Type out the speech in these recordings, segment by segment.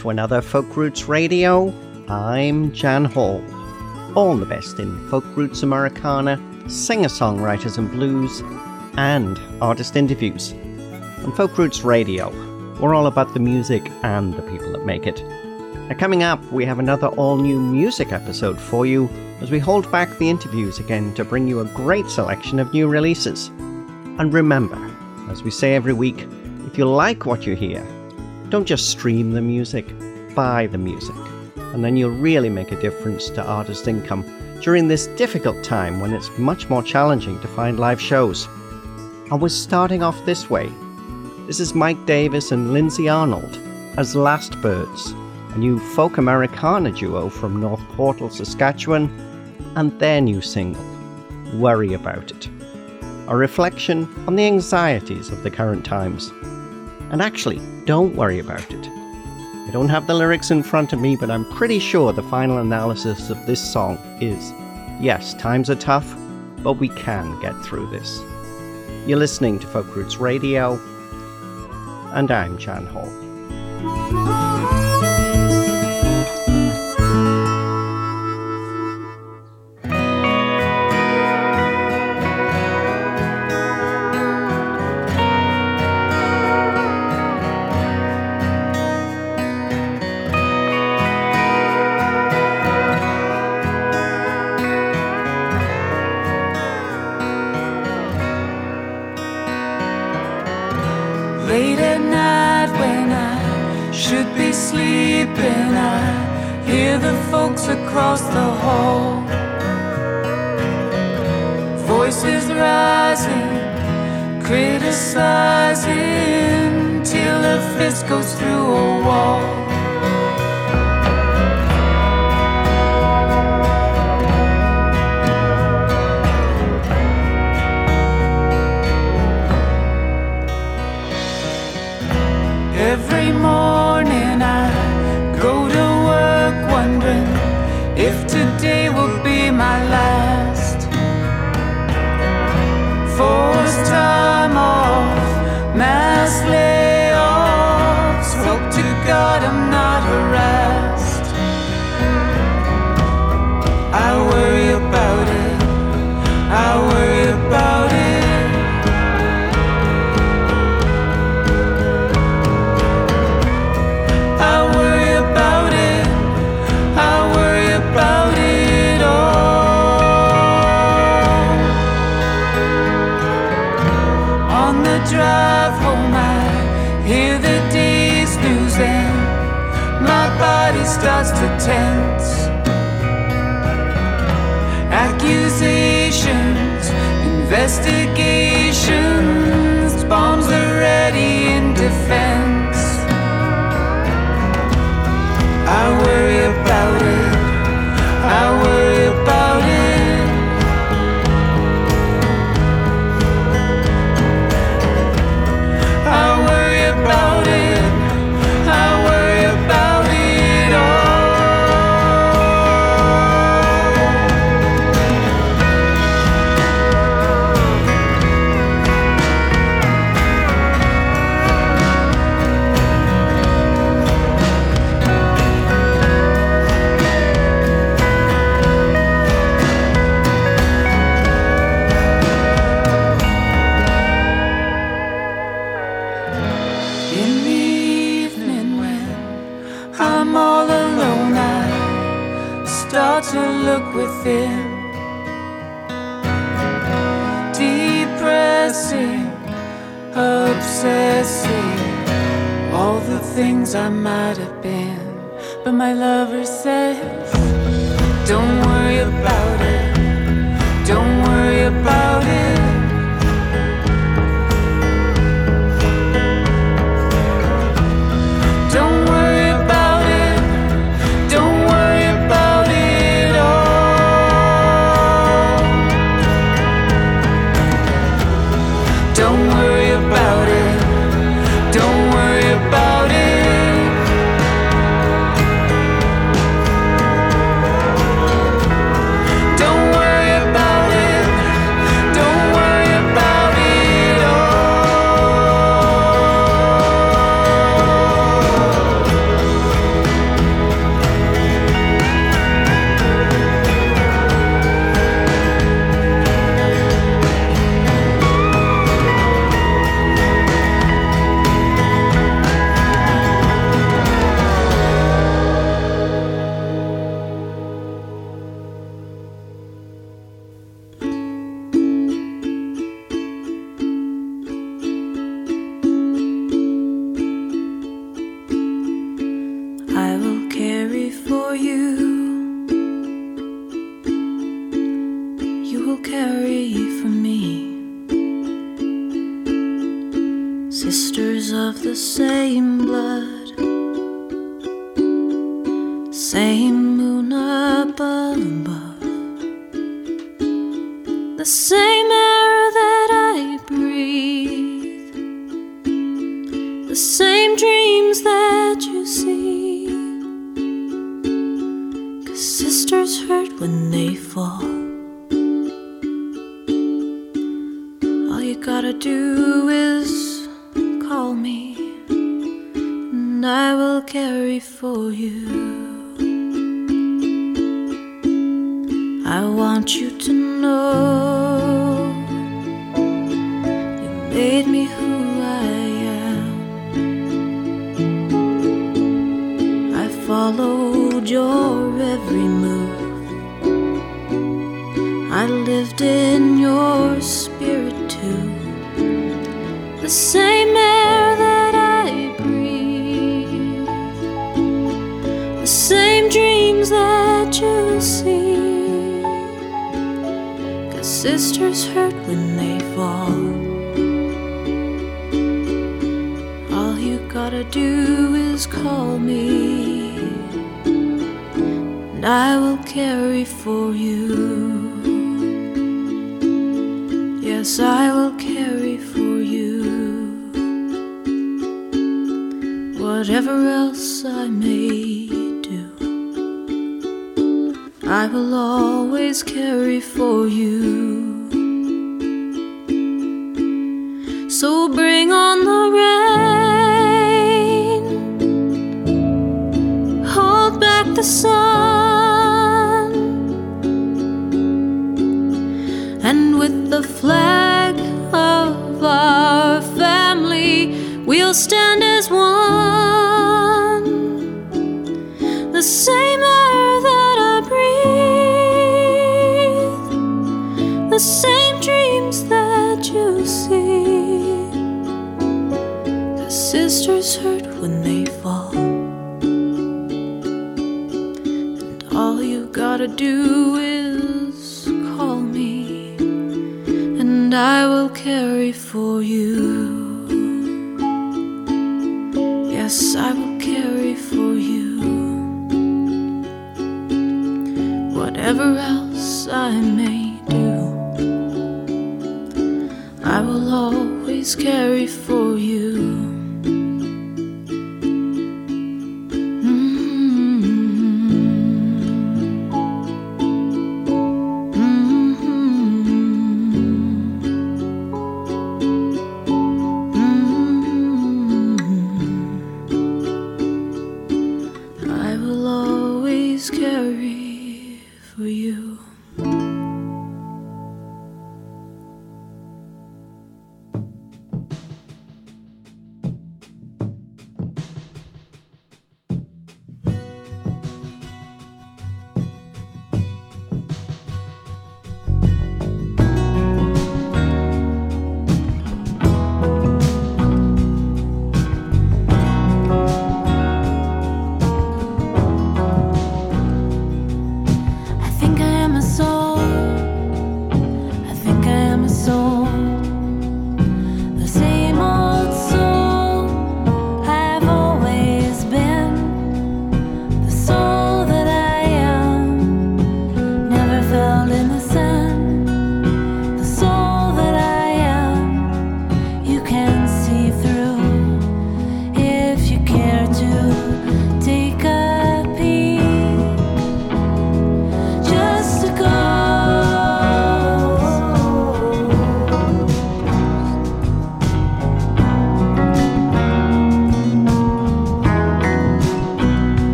To another Folk Roots Radio. I'm Jan Hall. All the best in folk roots Americana, singer songwriters and blues, and artist interviews. On Folk Roots Radio, we're all about the music and the people that make it. Now, coming up, we have another all new music episode for you as we hold back the interviews again to bring you a great selection of new releases. And remember, as we say every week, if you like what you hear, don't just stream the music, buy the music. And then you'll really make a difference to artist income during this difficult time when it's much more challenging to find live shows. And we're starting off this way this is Mike Davis and Lindsay Arnold as Last Birds, a new folk Americana duo from North Portal, Saskatchewan, and their new single, Worry About It, a reflection on the anxieties of the current times. And actually, don't worry about it. I don't have the lyrics in front of me, but I'm pretty sure the final analysis of this song is yes, times are tough, but we can get through this. You're listening to Folk Roots Radio and I'm Jan Hall. Across the hall. Voices rising, criticizing till a fist goes through a wall. Carry for you. Yes, I will carry for you. Whatever else I may do, I will always carry for you. So bring on the rain, hold back the sun, flag of our family, we'll stand as one. The same air that I breathe, the same dreams that you see. The sisters hurt when they fall. And all you gotta do carry for you. Yes, I will carry for you. Whatever else I may do, I will always carry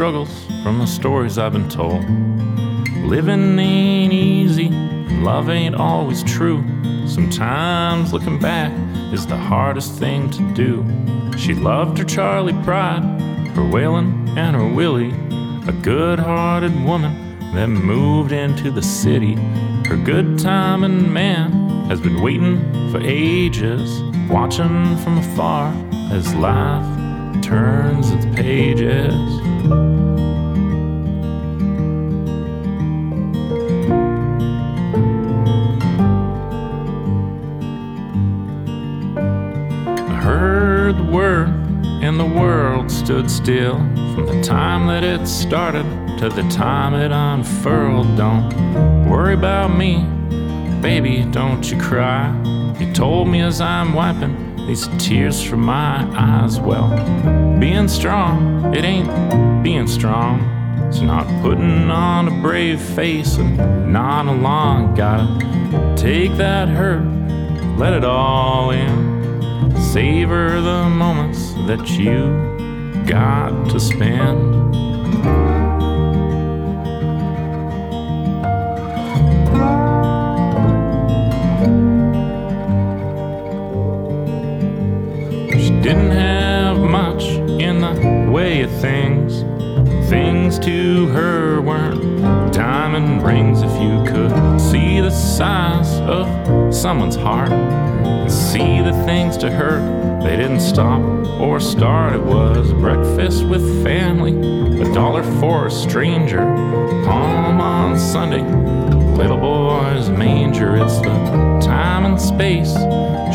struggles from the stories I've been told. Living ain't easy, love ain't always true. Sometimes looking back is the hardest thing to do. She loved her Charley Pride, her Waylon, and her Willie. A good hearted woman that moved into the city. Her good timing man has been waiting for ages, watching from afar as life turns its pages. I heard the word, and the world stood still from the time that it started to the time it unfurled. Don't worry about me, baby, don't you cry. He told me as I'm wiping these tears from my eyes. Well, being strong, it ain't being strong. It's not putting on a brave face and not along. Gotta take that hurt, let it all in. Savor the moments that you got to spend. To her weren't diamond rings. If you could see the size of someone's heart and see the things to her, they didn't stop or start. It was breakfast with family, a dollar for a stranger, home on Sunday, little boy's manger. It's the time and space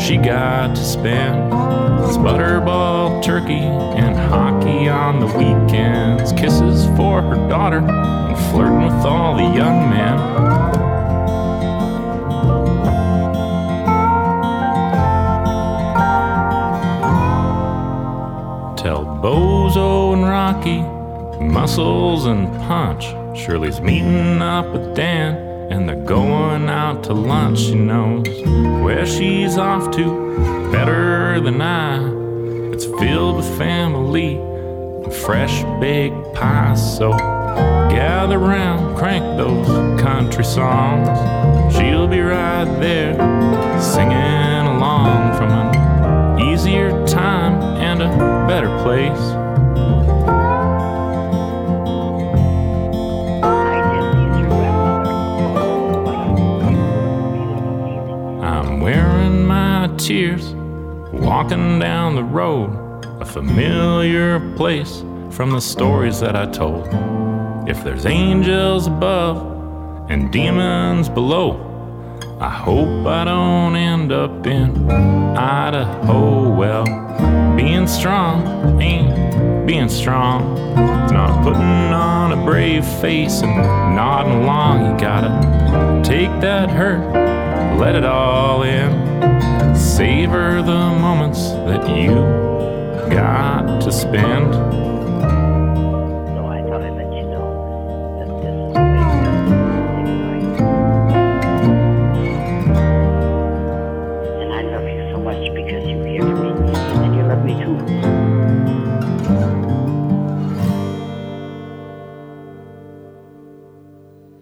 she got to spend. It's butterball turkey and hockey on the weekends. Kisses for her daughter and flirting with all the young men. Tell Bozo and Rocky, Muscles and Punch. Shirley's meeting up with Dan, and they're going out to lunch. She knows where she's off to better than I. It's filled with family and fresh baked pies. So gather round, crank those country songs. She'll be right there singing along from an easier time and a better place. I'm wearing my tears, walking down the road, a familiar place from the stories that I told. If there's angels above and demons below, I hope I don't end up in Idaho. Well, being strong ain't being strong. It's not putting on a brave face and nodding along. You gotta take that hurt, let it all in. Savor the moments that you got to spend.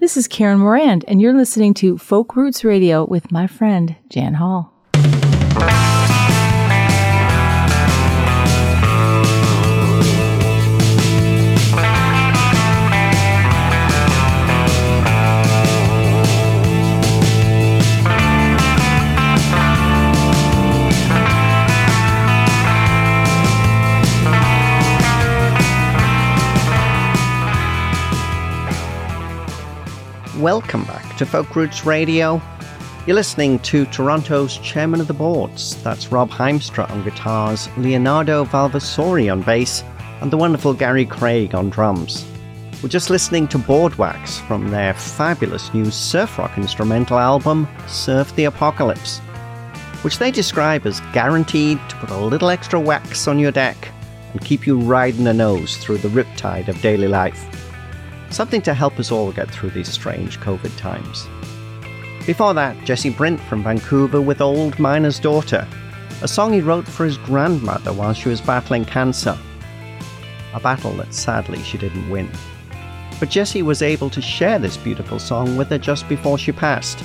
This is Karen Morand, and you're listening to Folk Roots Radio with my friend Jan Hall. Welcome back to Folk Roots Radio. You're listening to Toronto's Chairman of the Boards. That's Rob Heimstra on guitars, Leonardo Valvasori on bass, and the wonderful Gary Craig on drums. We're just listening to Boardwax from their fabulous new surf rock instrumental album, Surf the Apocalypse, which they describe as guaranteed to put a little extra wax on your deck and keep you riding the nose through the riptide of daily life. Something to help us all get through these strange COVID times. Before that, Jesse Brint from Vancouver with Old Miner's Daughter, a song he wrote for his grandmother while she was battling cancer. A battle that sadly she didn't win. But Jesse was able to share this beautiful song with her just before she passed.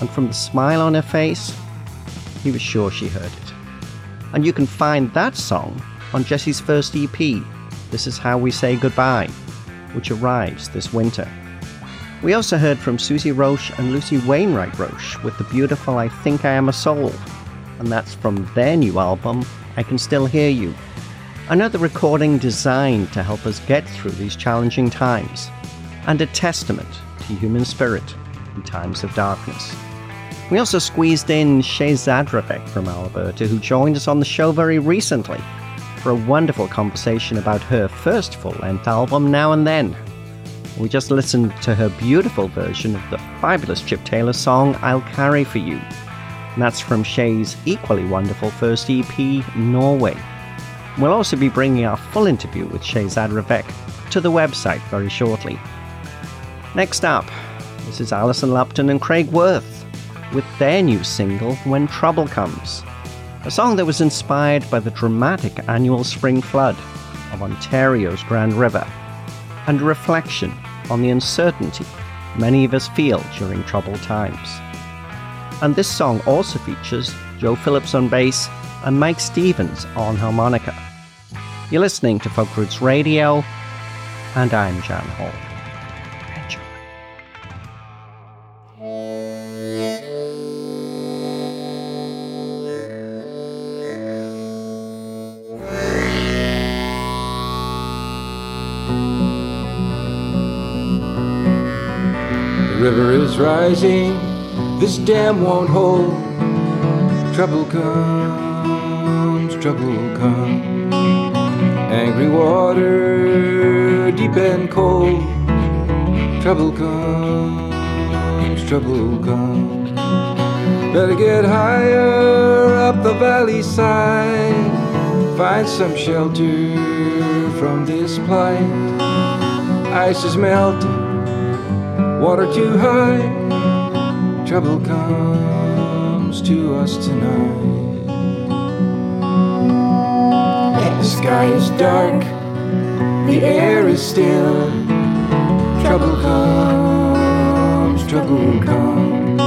And from the smile on her face, he was sure she heard it. And you can find that song on Jesse's first EP, This Is How We Say Goodbye which arrives this winter. We also heard from Suzzy Roche and Lucy Wainwright Roche with the beautiful I Think I Am a Soul, and that's from their new album, I Can Still Hear You. Another recording designed to help us get through these challenging times, and a testament to human spirit in times of darkness. We also squeezed in Shay Zadravek from Alberta, who joined us on the show very recently for a wonderful conversation about her first full length album, Now and Then. We just listened to her beautiful version of the fabulous Chip Taylor song, I'll Carry For You. And that's from Shay's equally wonderful first EP, Norway. We'll also be bringing our full interview with Shay Zadravek to the website very shortly. Next up, this is Alison Lupton and Craig Worth with their new single, When Trouble Comes a song that was inspired by the dramatic annual spring flood of Ontario's Grand River, and a reflection on the uncertainty many of us feel during troubled times. And this song also features Joe Phillips on bass and Mike Stevens on harmonica. You're listening to Folk Roots Radio, and I'm Jan Hall. river rising, this dam won't hold. Trouble comes, trouble comes. Angry water, deep and cold. Trouble comes, trouble comes. Better get higher up the valley side. Find some shelter from this plight. Ice is melting water too high, trouble comes to us tonight. The sky is dark, the air is still. Trouble comes, trouble comes.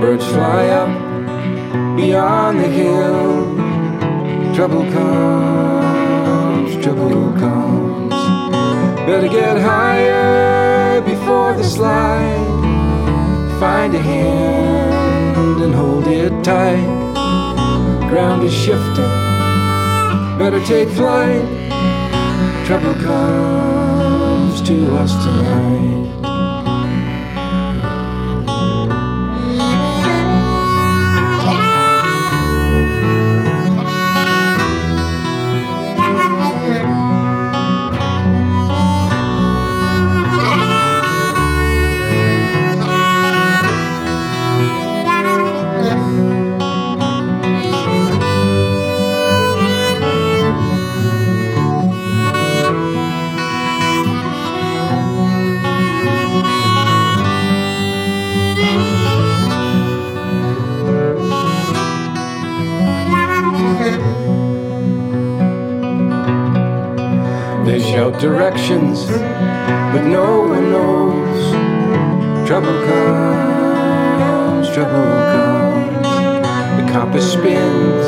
Birds fly up beyond the hill. Trouble comes, trouble comes. Better get higher before the slide. Find a hand and hold it tight. Ground is shifting, better take flight. Trouble comes to us tonight. Directions, but no one knows. Trouble comes, trouble comes. The compass spins,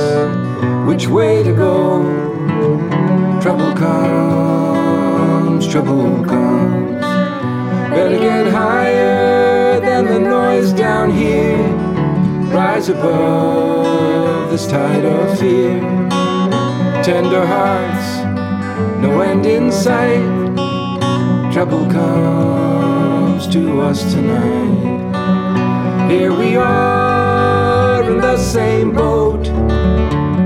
which way to go? Trouble comes, trouble comes. Better get higher than the noise down here. Rise above this tide of fear. Tender hearts when in sight, trouble comes to us tonight. Here we are in the same boat,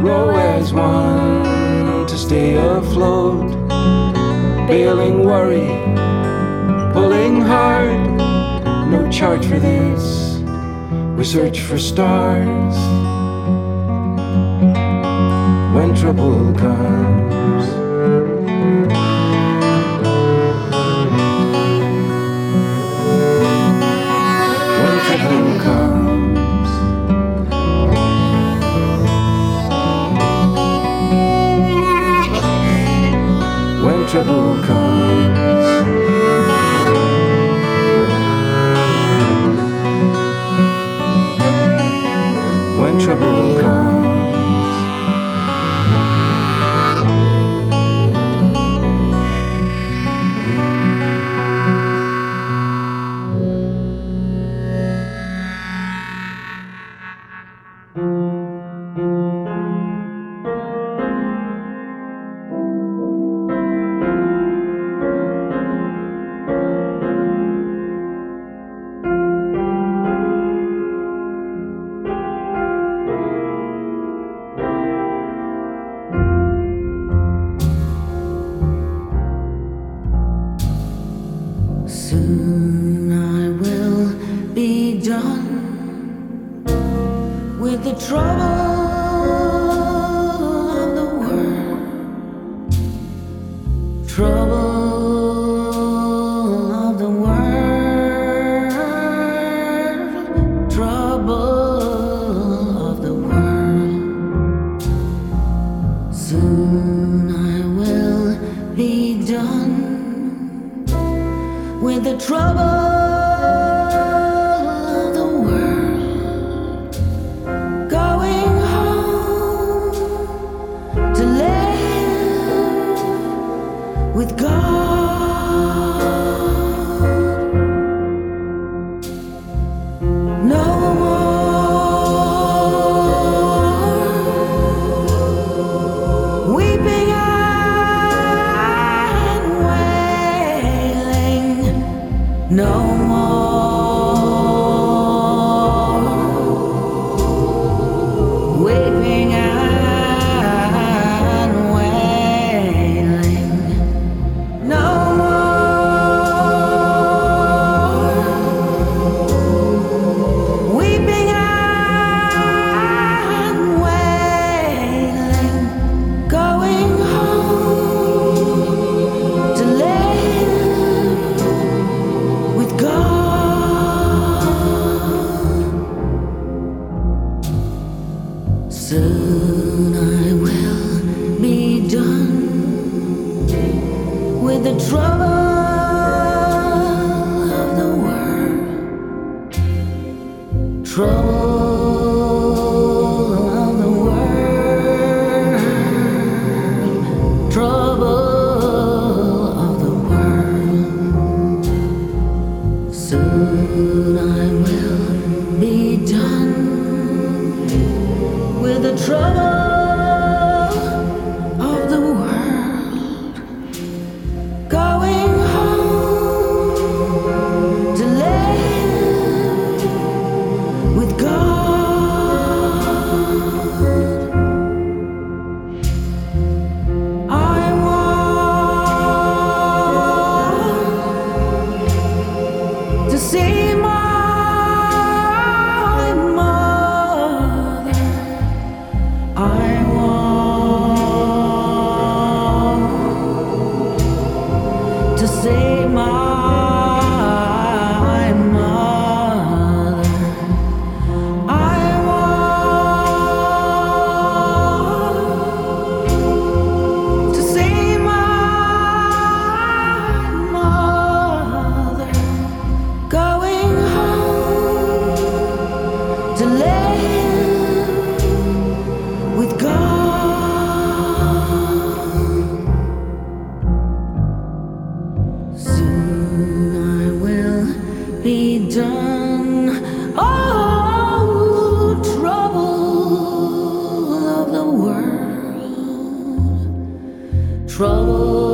row as one to stay afloat. Bailing worry, pulling hard, no charge for this. We search for stars when trouble comes. done all the trouble of the world. Trouble.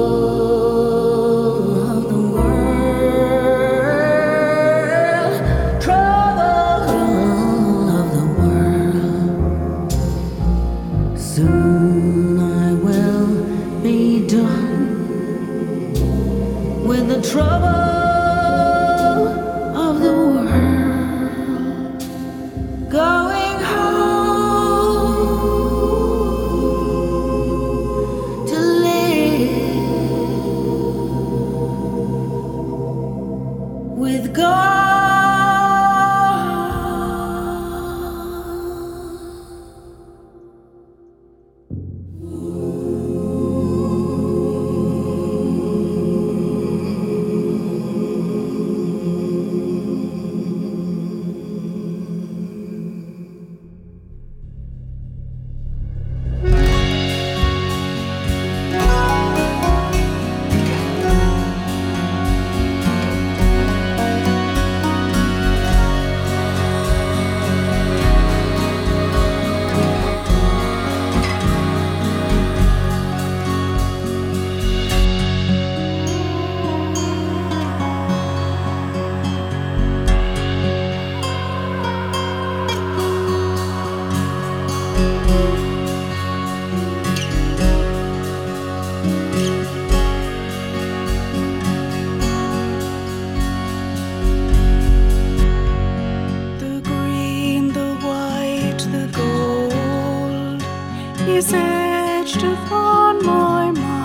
The gold is etched upon my mind.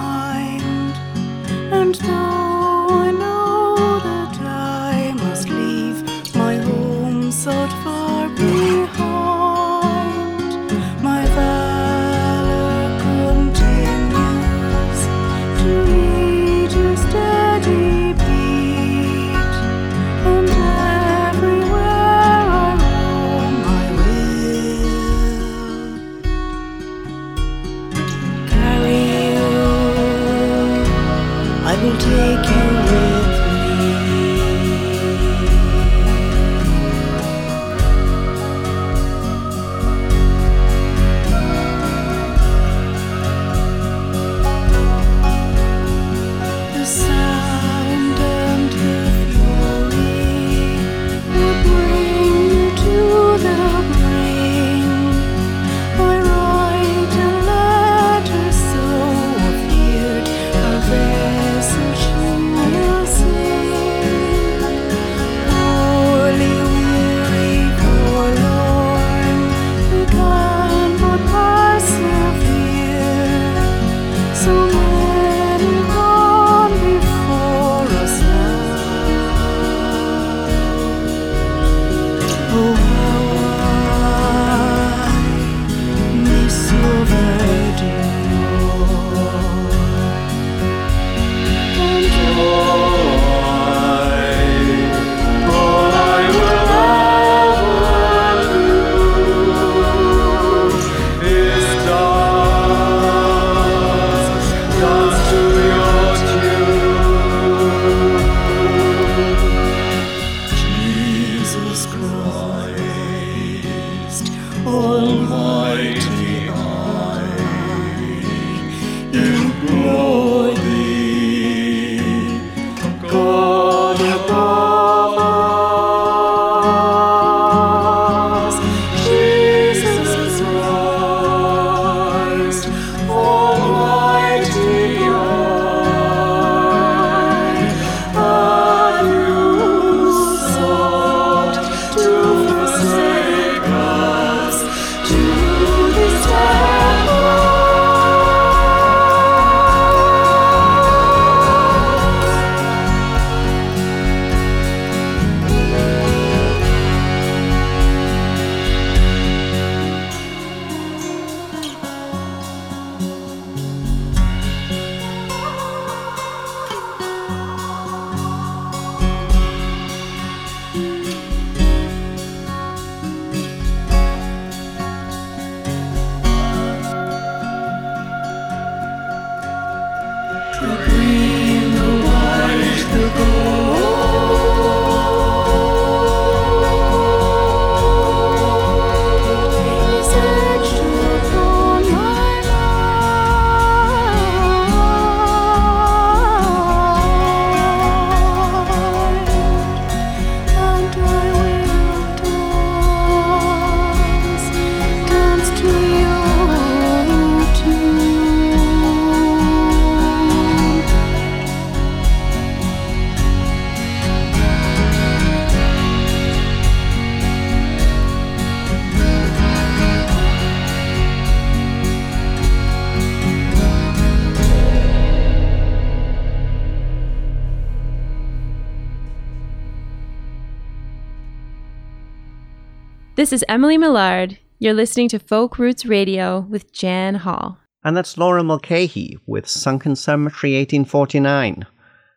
This is Emily Millard. You're listening to Folk Roots Radio with Jan Hall. And that's Laura Mulcahy with Sunken Cemetery 1849,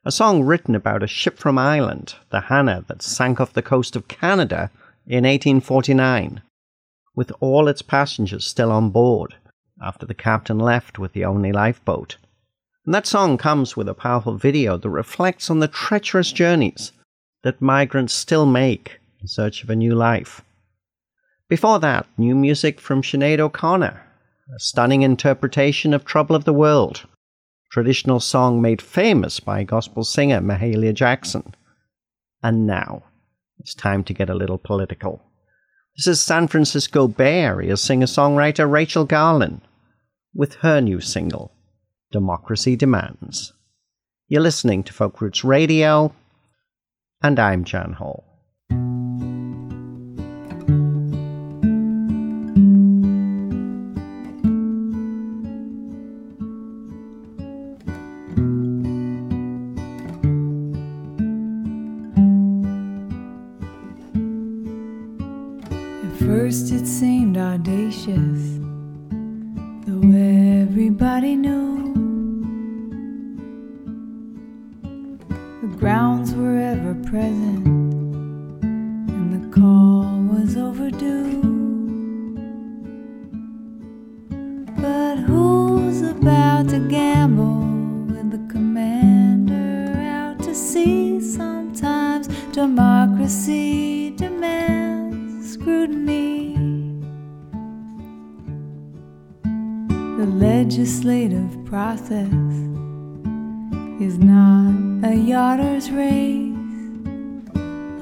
a song written about a ship from Ireland, the Hannah, that sank off the coast of Canada in 1849, with all its passengers still on board after the captain left with the only lifeboat. And that song comes with a powerful video that reflects on the treacherous journeys that migrants still make in search of a new life. Before that, new music from Sinead O'Connor, a stunning interpretation of Trouble of the World, traditional song made famous by gospel singer Mahalia Jackson. And now, it's time to get a little political. This is San Francisco Bay Area singer songwriter Rachel Garlin with her new single, Democracy Demands. You're listening to Folk Roots Radio, and I'm Jan Hall. Democracy demands scrutiny. The legislative process is not a yachter's race.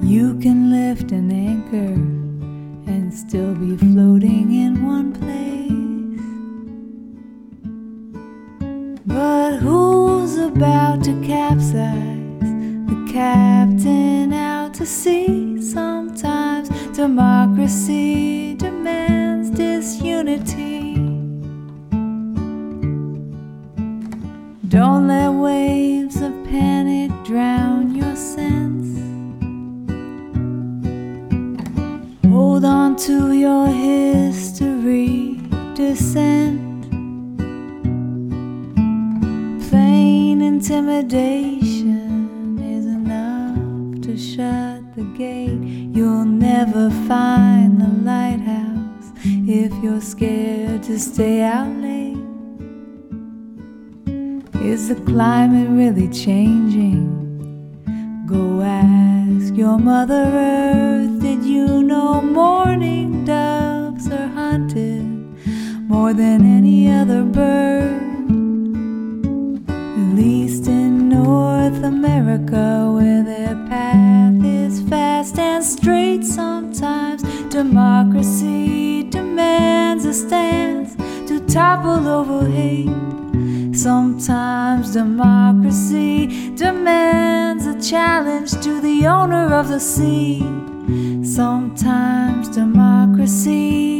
You can lift an anchor and still be floating in one place. But who's about to capsize? The captain out to sea. Sometimes democracy demands disunity. Don't let waves of panic drown your sense. Hold on to your history, descent. Plain intimidation is enough to shut the gate. You'll never find the lighthouse if you're scared to stay out late. Is the climate really changing? Go ask your Mother Earth. Did you know mourning doves are hunted more than any other bird? At least in North America, where their path is fast and straight. Sometimes democracy demands a stance to topple over hate. Sometimes democracy demands a challenge to the owner of the sea. Sometimes democracy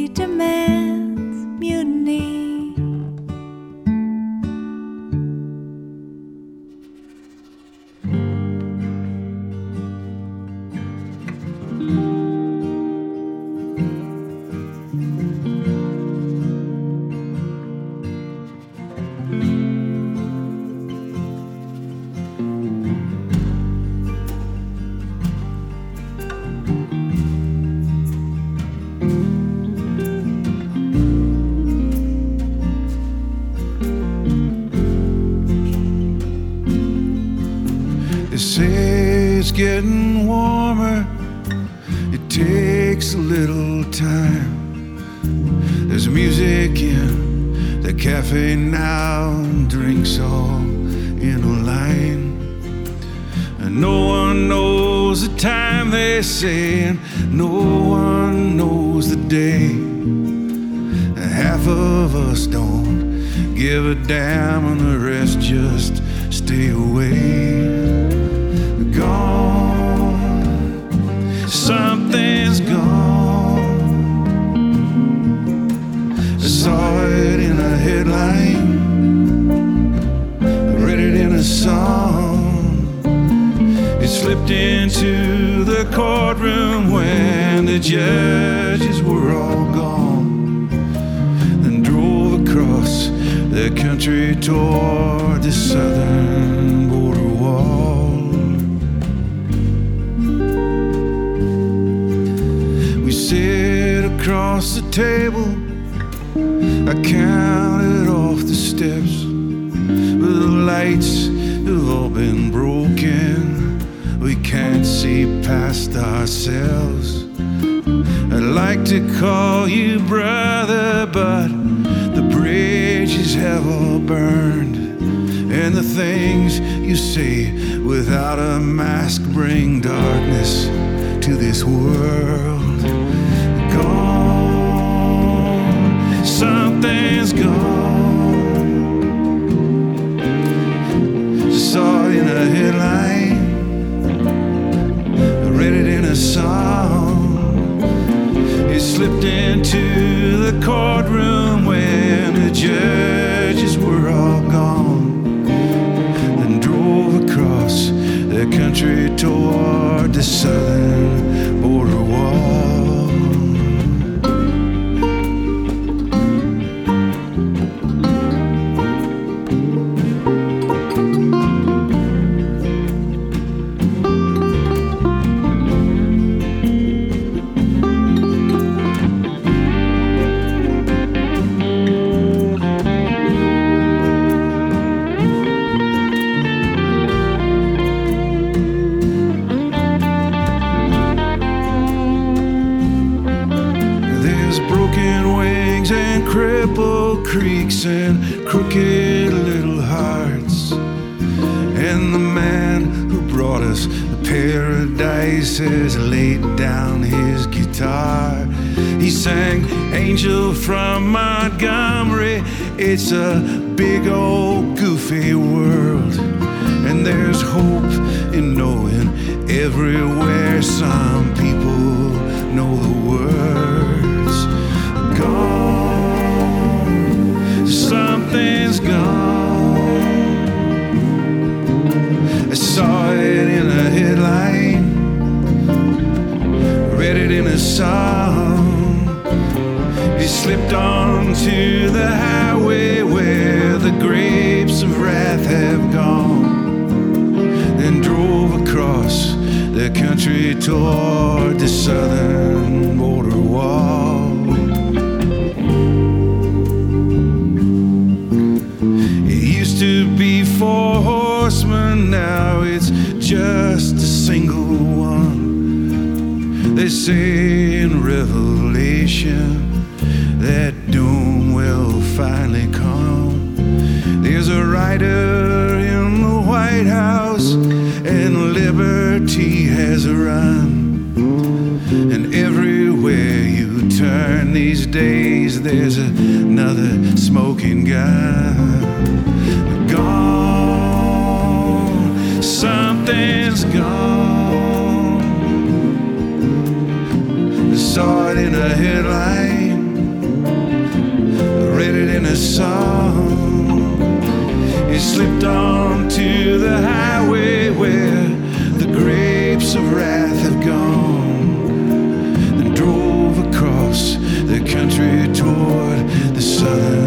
lights have all been broken. We can't see past ourselves. I'd like to call you brother, but the bridges have all burned. And the things you say without a mask bring darkness to this world. Gone, something's gone. A headline, read it in a song. It slipped into the courtroom when the judges were all gone. Then drove across the country toward the southern It's a big old goofy world. And there's hope in knowing everywhere some people know the words. Gone, something's gone. I saw it in a headline, read it in a song. It slipped onto the highway the country toward the southern border wall. It used to be four horsemen, now it's just a single one. They say in Revelation days, there's another smoking gun. Gone, something's gone. Saw it in a headline, read it in a song. It slipped onto the highway where the grapes of wrath have gone. Country toward the southern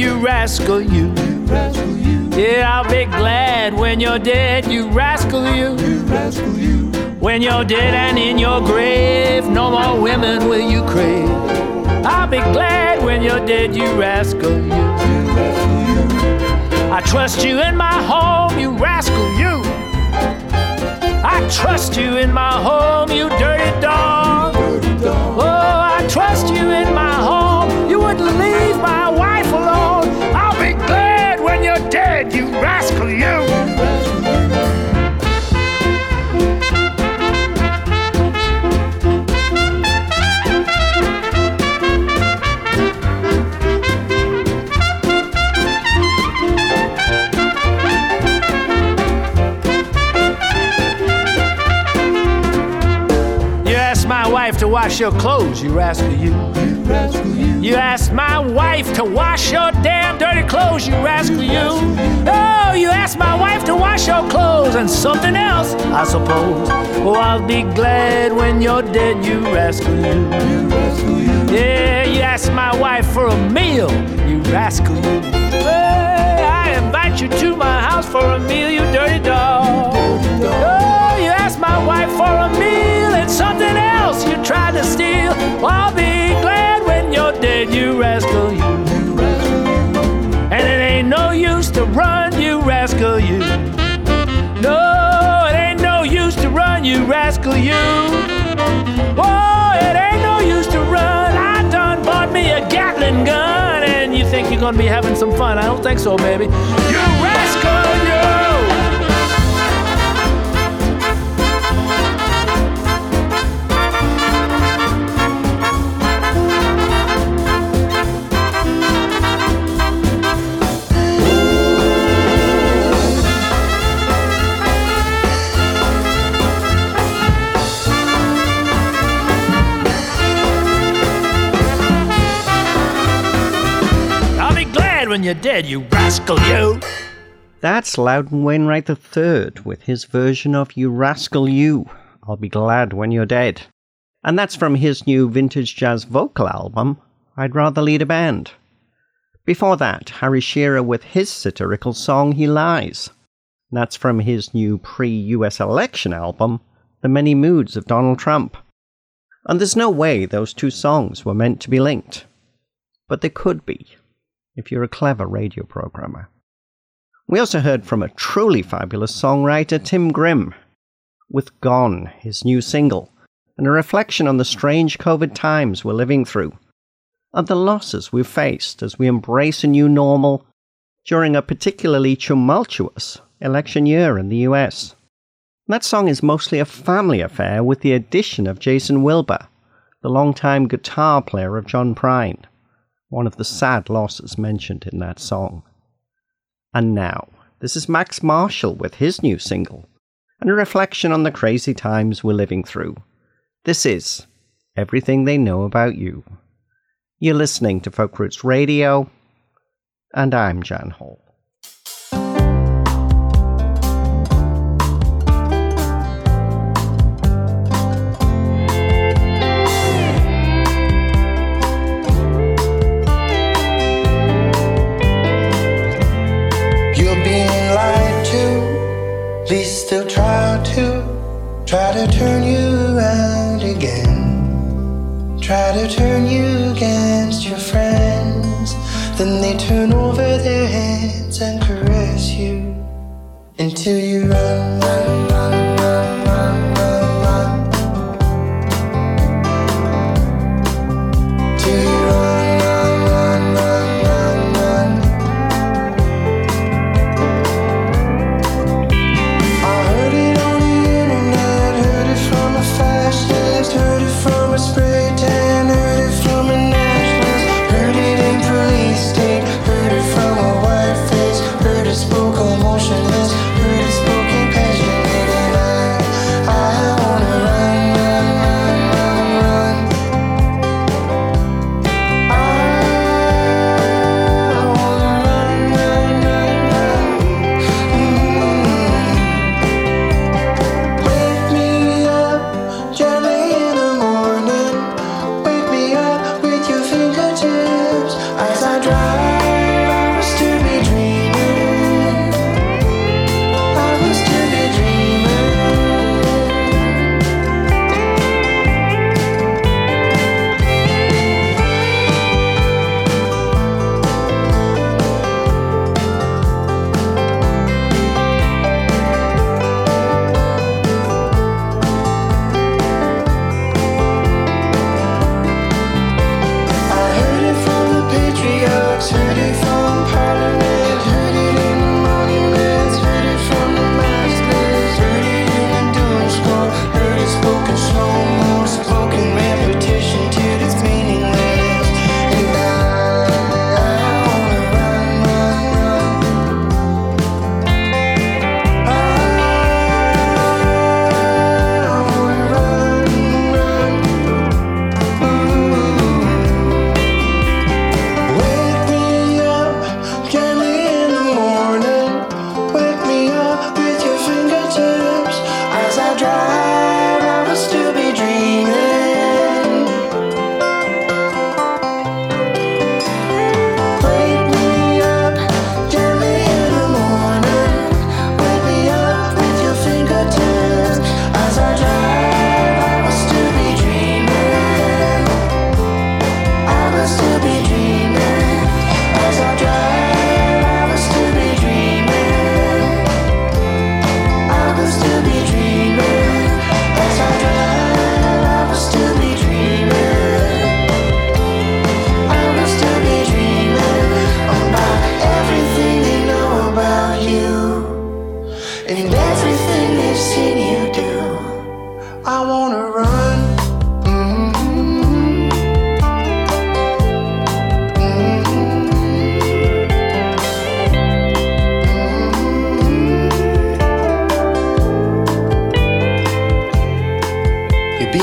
you're dead, you rascal, you. Yeah, I'll be glad when you're dead, you rascal, you. When you're dead and in your grave, no more women will you crave. I'll be glad when you're dead, you rascal, you. I trust you in my home, you rascal, you. I trust you in my home, you dirty dog. Dead, wash your clothes, you rascal, you. You asked my wife to wash your damn dirty clothes, you rascal, you. Oh, you asked my wife to wash your clothes and something else, I suppose. Oh, I'll be glad when you're dead, you rascal, you. Yeah, you asked my wife for a meal, you rascal, you. Hey, I invite you to my house for a meal, you dirty dog. Oh, you asked my wife for a meal and something else I'll be glad when you're dead, you rascal, you. And it ain't no use to run, you rascal, you. No, it ain't no use to run, you rascal, you. Oh, it ain't no use to run. I done bought me a Gatling gun, and you think you're gonna be having some fun? I don't think so, baby. You rascal, when you're dead, you rascal, you! That's Loudon Wainwright III with his version of You Rascal You. I'll be glad when you're dead. And that's from his new vintage jazz vocal album, I'd Rather Lead a Band. Before that, Harry Shearer with his satirical song He Lies. That's from his new pre US election album, The Many Moods of Donald Trump. And there's no way those two songs were meant to be linked. But they could be, if you're a clever radio programmer. We also heard from a truly fabulous songwriter, Tim Grimm, with Gone, his new single, and a reflection on the strange COVID times we're living through, and the losses we've faced as we embrace a new normal during a particularly tumultuous election year in the US. That song is mostly a family affair with the addition of Jason Wilber, the longtime guitar player of John Prine, one of the sad losses mentioned in that song. And now, this is Max Marshall with his new single, and a reflection on the crazy times we're living through. This is Everything They Know About You. You're listening to Folk Roots Radio, and I'm Jan Hall. Try to turn you against your friends. Then they turn over their heads and caress you until you run, run, run, run, run.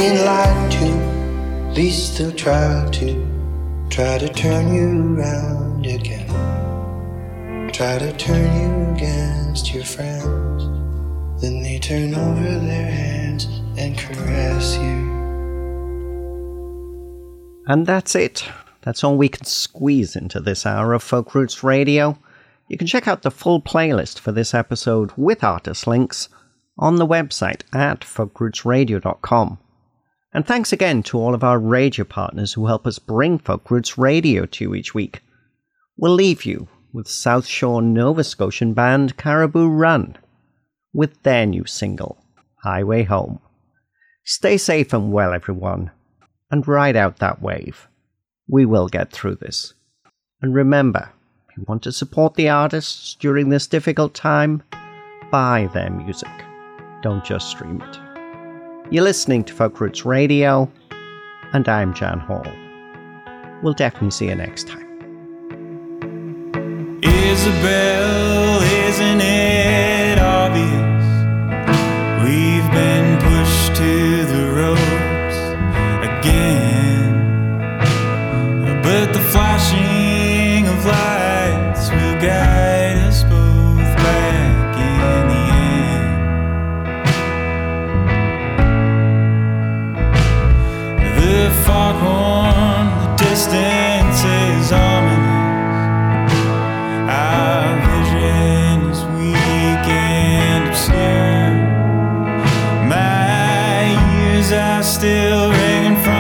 You're lied to, least they'll try to, try to turn you around again. try to turn you against your friends. Then they turn over their hands and caress you. And that's it. That's all we can squeeze into this hour of Folk Roots Radio. You can check out the full playlist for this episode with artist links on the website at folkrootsradio.com. And thanks again to all of our radio partners who help us bring Folk Roots Radio to you each week. We'll leave you with South Shore Nova Scotian band Caribou Run with their new single, Highway Home. Stay safe and well, everyone, and ride out that wave. We will get through this. And remember, if you want to support the artists during this difficult time, buy their music. Don't just stream it. You're listening to Folk Roots Radio, and I'm Jan Hall. We'll definitely see you next time. Isabel, isn't it obvious? We've been are still ringing from